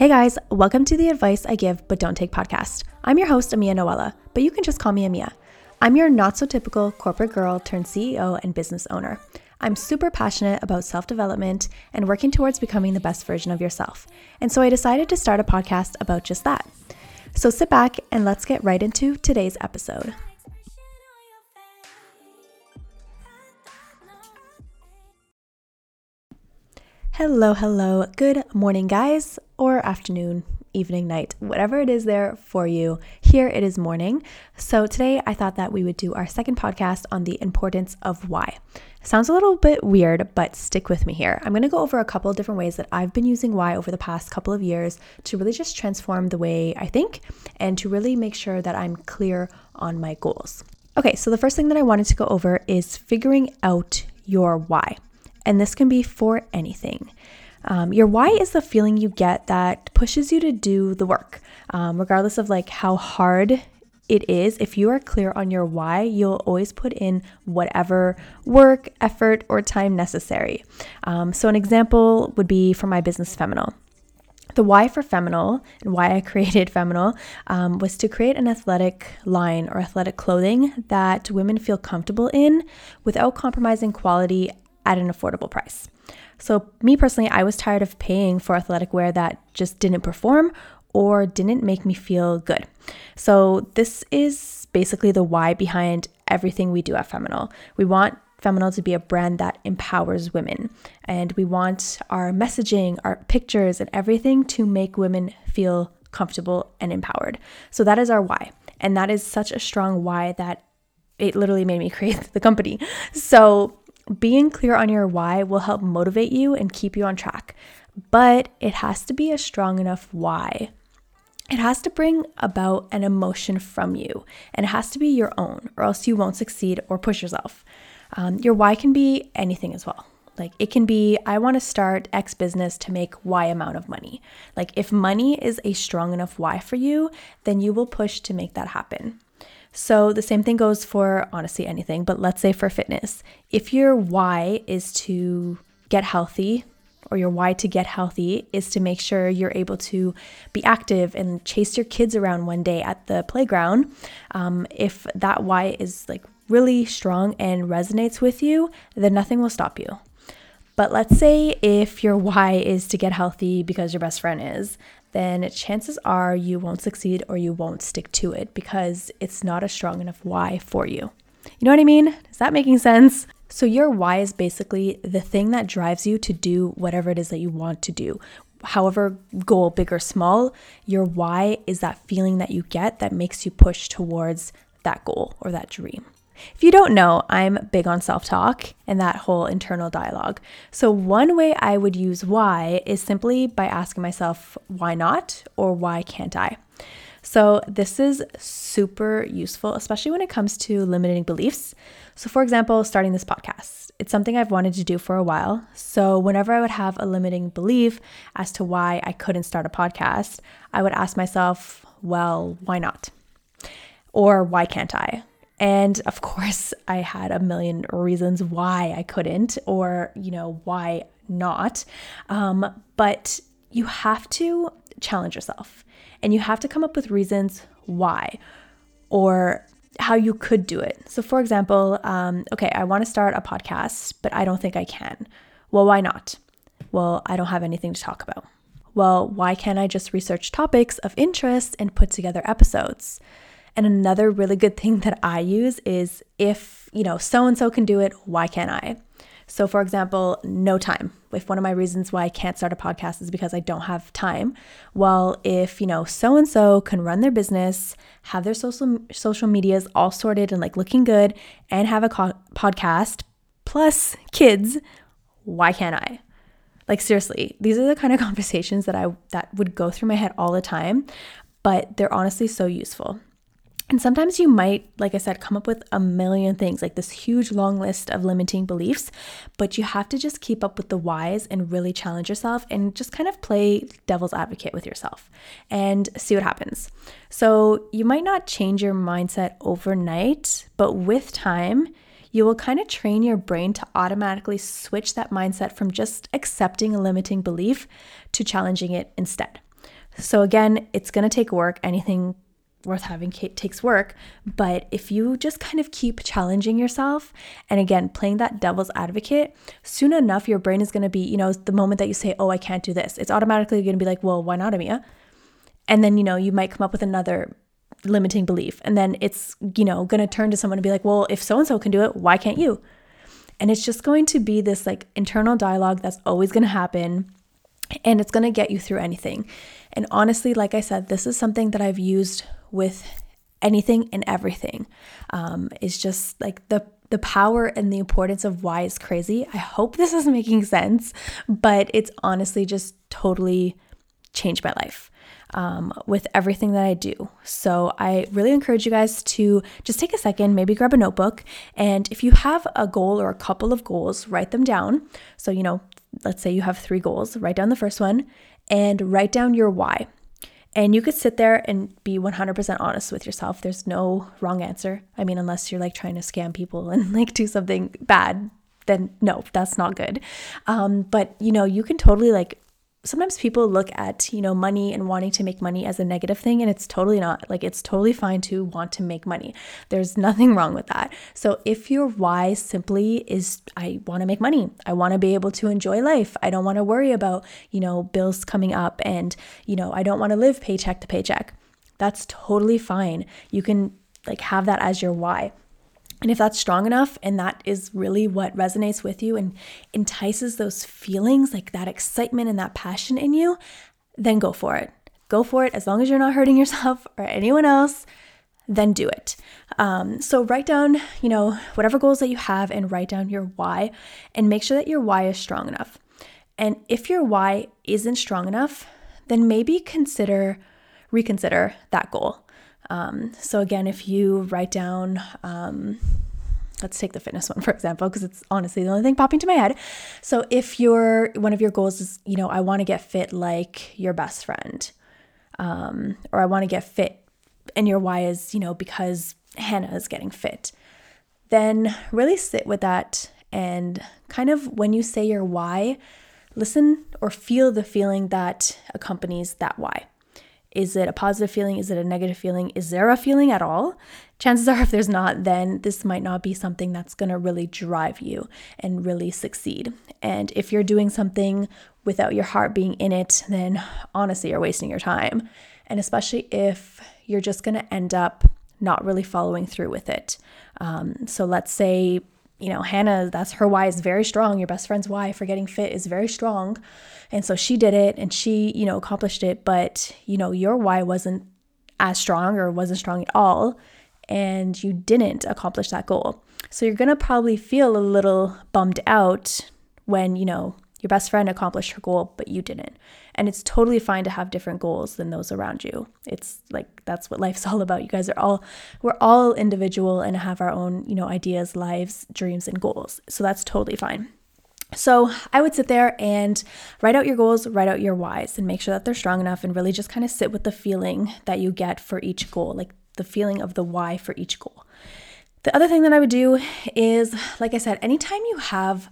Hey guys, welcome to the Advice I Give But Don't Take podcast. I'm your host, Amia Noella, but you can just call me Amia. I'm your not so typical corporate girl turned CEO and business owner. I'm super passionate about self development and working towards becoming the best version of yourself. And so I decided to start a podcast about just that. So sit back and let's get right into today's episode. Hello, hello. Good morning, guys, or afternoon, evening, night, whatever it is there for you. Here it is morning. So today I thought that we would do our second podcast on the importance of why. Sounds a little bit weird, but stick with me here. I'm going to go over a couple of different ways that I've been using why over the past couple of years to really just transform the way I think and to really make sure that I'm clear on my goals. Okay, so the first thing that I wanted to go over is figuring out your why and this can be for anything. Um, your why is the feeling you get that pushes you to do the work, um, regardless of like how hard it is. If you are clear on your why, you'll always put in whatever work, effort, or time necessary. Um, so, an example would be for my business Feminal. The why for Feminal and why I created Feminal um, was to create an athletic line or athletic clothing that women feel comfortable in without compromising quality at an affordable price. So, me personally, I was tired of paying for athletic wear that just didn't perform or didn't make me feel good. So, this is basically the why behind everything we do at Feminal. We want Feminal to be a brand that empowers women, and we want our messaging, our pictures, and everything to make women feel comfortable and empowered. So, that is our why. And that is such a strong why that it literally made me create the company. So, being clear on your why will help motivate you and keep you on track, but it has to be a strong enough why. It has to bring about an emotion from you and it has to be your own, or else you won't succeed or push yourself. Um, your why can be anything as well. Like it can be, I want to start X business to make Y amount of money. Like if money is a strong enough why for you, then you will push to make that happen. So the same thing goes for honestly anything, but let's say for fitness. If your why is to get healthy, or your why to get healthy is to make sure you're able to be active and chase your kids around one day at the playground. Um, if that why is like really strong and resonates with you, then nothing will stop you. But let's say if your why is to get healthy because your best friend is, then chances are you won't succeed or you won't stick to it because it's not a strong enough why for you. You know what I mean? Is that making sense? So, your why is basically the thing that drives you to do whatever it is that you want to do. However, goal, big or small, your why is that feeling that you get that makes you push towards that goal or that dream. If you don't know, I'm big on self talk and that whole internal dialogue. So, one way I would use why is simply by asking myself, why not or why can't I? So, this is super useful, especially when it comes to limiting beliefs. So, for example, starting this podcast, it's something I've wanted to do for a while. So, whenever I would have a limiting belief as to why I couldn't start a podcast, I would ask myself, well, why not? Or why can't I? And of course, I had a million reasons why I couldn't, or, you know, why not. Um, but you have to challenge yourself and you have to come up with reasons why or how you could do it. So, for example, um, okay, I want to start a podcast, but I don't think I can. Well, why not? Well, I don't have anything to talk about. Well, why can't I just research topics of interest and put together episodes? And another really good thing that I use is if, you know, so and so can do it, why can't I? So, for example, no time. If one of my reasons why I can't start a podcast is because I don't have time, well, if, you know, so and so can run their business, have their social social medias all sorted and like looking good and have a co- podcast plus kids, why can't I? Like seriously, these are the kind of conversations that I that would go through my head all the time, but they're honestly so useful. And sometimes you might, like I said, come up with a million things, like this huge long list of limiting beliefs, but you have to just keep up with the whys and really challenge yourself and just kind of play devil's advocate with yourself and see what happens. So you might not change your mindset overnight, but with time, you will kind of train your brain to automatically switch that mindset from just accepting a limiting belief to challenging it instead. So, again, it's going to take work. Anything worth having takes work. But if you just kind of keep challenging yourself and again, playing that devil's advocate, soon enough, your brain is going to be, you know, the moment that you say, Oh, I can't do this, it's automatically going to be like, Well, why not, Amia? And then, you know, you might come up with another limiting belief. And then it's, you know, going to turn to someone and be like, Well, if so and so can do it, why can't you? And it's just going to be this like internal dialogue that's always going to happen and it's going to get you through anything. And honestly, like I said, this is something that I've used with anything and everything. Um, is just like the the power and the importance of why is crazy. I hope this is making sense, but it's honestly just totally changed my life um, with everything that I do. So I really encourage you guys to just take a second, maybe grab a notebook, and if you have a goal or a couple of goals, write them down. So, you know, let's say you have three goals, write down the first one and write down your why. And you could sit there and be 100% honest with yourself. There's no wrong answer. I mean, unless you're like trying to scam people and like do something bad, then no, that's not good. Um, but you know, you can totally like sometimes people look at you know money and wanting to make money as a negative thing and it's totally not like it's totally fine to want to make money. There's nothing wrong with that. So if your why simply is i want to make money. I want to be able to enjoy life. I don't want to worry about you know bills coming up and you know i don't want to live paycheck to paycheck. That's totally fine. You can like have that as your why and if that's strong enough and that is really what resonates with you and entices those feelings, like that excitement and that passion in you, then go for it. Go for it as long as you're not hurting yourself or anyone else, then do it. Um, so write down, you know, whatever goals that you have and write down your why and make sure that your why is strong enough. And if your why isn't strong enough, then maybe consider, reconsider that goal. Um, so again, if you write down, um, let's take the fitness one for example, because it's honestly the only thing popping to my head. So if your one of your goals is, you know, I want to get fit like your best friend, um, or I want to get fit, and your why is, you know, because Hannah is getting fit, then really sit with that and kind of when you say your why, listen or feel the feeling that accompanies that why. Is it a positive feeling? Is it a negative feeling? Is there a feeling at all? Chances are, if there's not, then this might not be something that's going to really drive you and really succeed. And if you're doing something without your heart being in it, then honestly, you're wasting your time. And especially if you're just going to end up not really following through with it. Um, so let's say you know, Hannah, that's her why is very strong. Your best friend's why for getting fit is very strong. And so she did it and she, you know, accomplished it. But, you know, your why wasn't as strong or wasn't strong at all. And you didn't accomplish that goal. So you're going to probably feel a little bummed out when, you know, your best friend accomplished her goal, but you didn't. And it's totally fine to have different goals than those around you. It's like that's what life's all about. You guys are all we're all individual and have our own, you know, ideas, lives, dreams and goals. So that's totally fine. So I would sit there and write out your goals, write out your whys, and make sure that they're strong enough and really just kind of sit with the feeling that you get for each goal, like the feeling of the why for each goal. The other thing that I would do is, like I said, anytime you have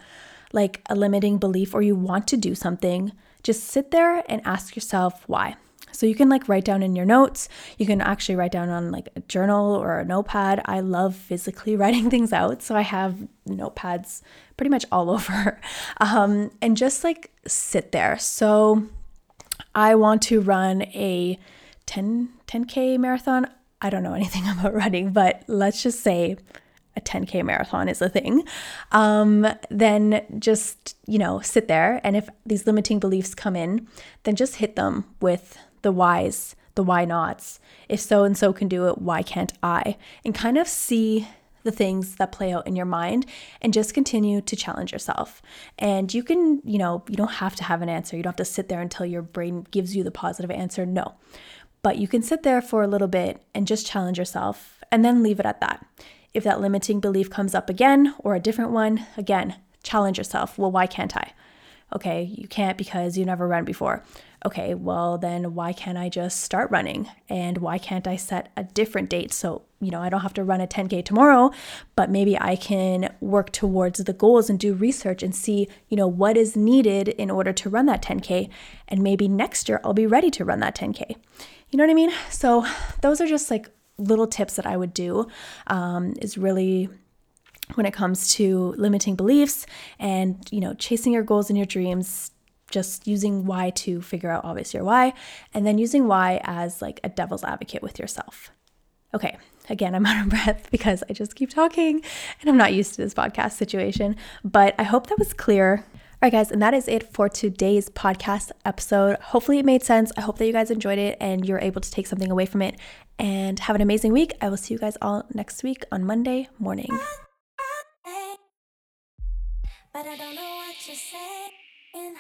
like a limiting belief or you want to do something, just sit there and ask yourself why. So you can like write down in your notes. You can actually write down on like a journal or a notepad. I love physically writing things out. So I have notepads pretty much all over. Um, and just like sit there. So I want to run a 10 10k marathon. I don't know anything about running, but let's just say a 10K marathon is a thing, um, then just, you know, sit there. And if these limiting beliefs come in, then just hit them with the whys, the why nots. If so and so can do it, why can't I? And kind of see the things that play out in your mind and just continue to challenge yourself. And you can, you know, you don't have to have an answer. You don't have to sit there until your brain gives you the positive answer. No. But you can sit there for a little bit and just challenge yourself and then leave it at that. If that limiting belief comes up again or a different one, again, challenge yourself. Well, why can't I? Okay, you can't because you never run before. okay, well, then why can't I just start running? And why can't I set a different date? So, you know, I don't have to run a 10K tomorrow, but maybe I can work towards the goals and do research and see, you know, what is needed in order to run that 10K. And maybe next year I'll be ready to run that 10K. You know what I mean? So, those are just like little tips that I would do, um, is really when it comes to limiting beliefs and you know chasing your goals and your dreams just using why to figure out obviously your why and then using why as like a devil's advocate with yourself. Okay again i'm out of breath because i just keep talking and i'm not used to this podcast situation but i hope that was clear all right, guys, and that is it for today's podcast episode. Hopefully, it made sense. I hope that you guys enjoyed it and you're able to take something away from it. And have an amazing week. I will see you guys all next week on Monday morning but I don't know what you're saying.